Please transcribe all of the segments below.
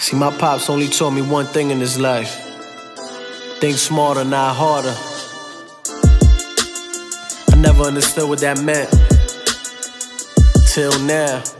See, my pops only taught me one thing in his life think smarter, not harder. I never understood what that meant. Till now.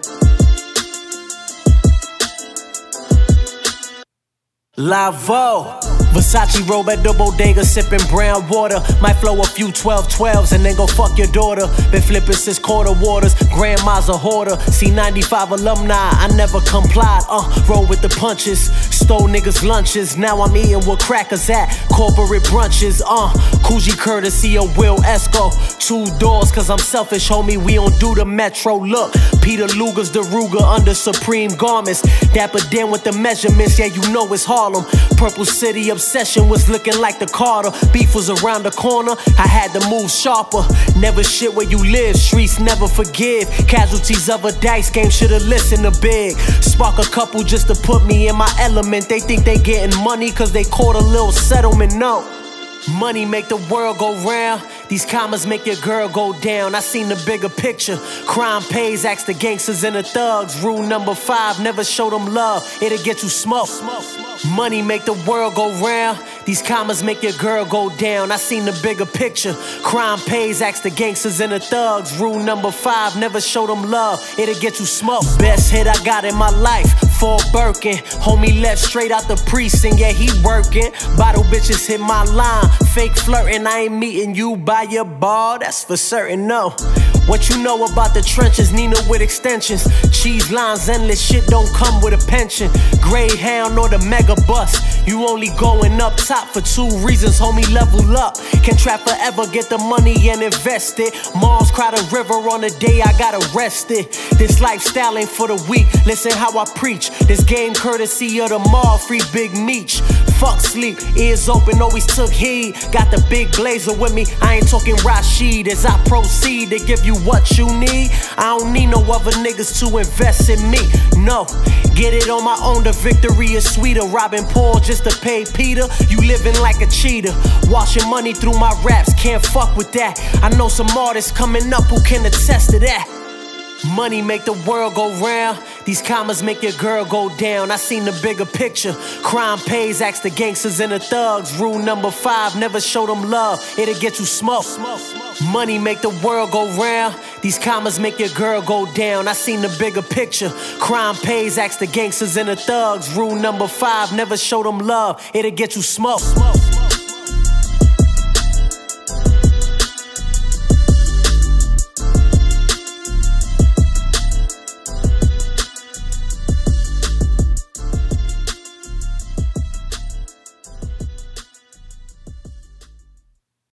Lavo. Versace robe at the bodega, sipping brown water. Might flow a few 12 12s and then go fuck your daughter. Been flipping since quarter waters, grandma's a hoarder. C95 alumni, I never complied. Uh, roll with the punches. Stole niggas' lunches, now I'm eating with crackers at corporate brunches. Uh, Coogi courtesy of Will Esco. Two doors, cause I'm selfish, homie. We don't do the metro. Look, Peter Luger's the Ruger under Supreme garments. Dapper Dan with the measurements, yeah, you know it's Harlem. Purple City obsession was looking like the Carter. Beef was around the corner, I had to move sharper. Never shit where you live, streets never forgive. Casualties of a dice game, should've listened to Big. Spark a couple just to put me in my element. They think they getting money cause they caught a little settlement. No. Money make the world go round. These commas make your girl go down. I seen the bigger picture. Crime pays, ask the gangsters and the thugs. Rule number five, never show them love. It'll get you smoked. Money make the world go round. These commas make your girl go down. I seen the bigger picture. Crime pays, ask the gangsters and the thugs. Rule number five, never show them love. It'll get you smoked. Best hit I got in my life. For Birkin. Homie left straight out the precinct, yeah, he working. Bottle bitches hit my line. Fake flirting, I ain't meeting you by your bar, that's for certain, no. What you know about the trenches, Nina with extensions. Cheese lines, endless shit don't come with a pension. Greyhound or the mega bus. You only going up top for two reasons, homie, level up. Can trap forever, get the money and invest it. Moms cry the river on the day I got arrested. This lifestyle ain't for the weak, listen how I preach. This game courtesy of the mall, free Big Meech. Fuck sleep, ears open, always took heed. Got the big blazer with me, I ain't talking Rashid. As I proceed to give you what you need, I don't need no other niggas to invest in me. No, get it on my own, the victory is sweeter. Robbing Paul just to pay Peter, you living like a cheater. Washing money through my raps, can't fuck with that. I know some artists coming up who can attest to that. Money make the world go round. These commas make your girl go down. I seen the bigger picture. Crime pays, ask the gangsters and the thugs. Rule number five, never show them love. It'll get you smoked. Money make the world go round. These commas make your girl go down. I seen the bigger picture. Crime pays, ask the gangsters and the thugs. Rule number five, never show them love. It'll get you smoked.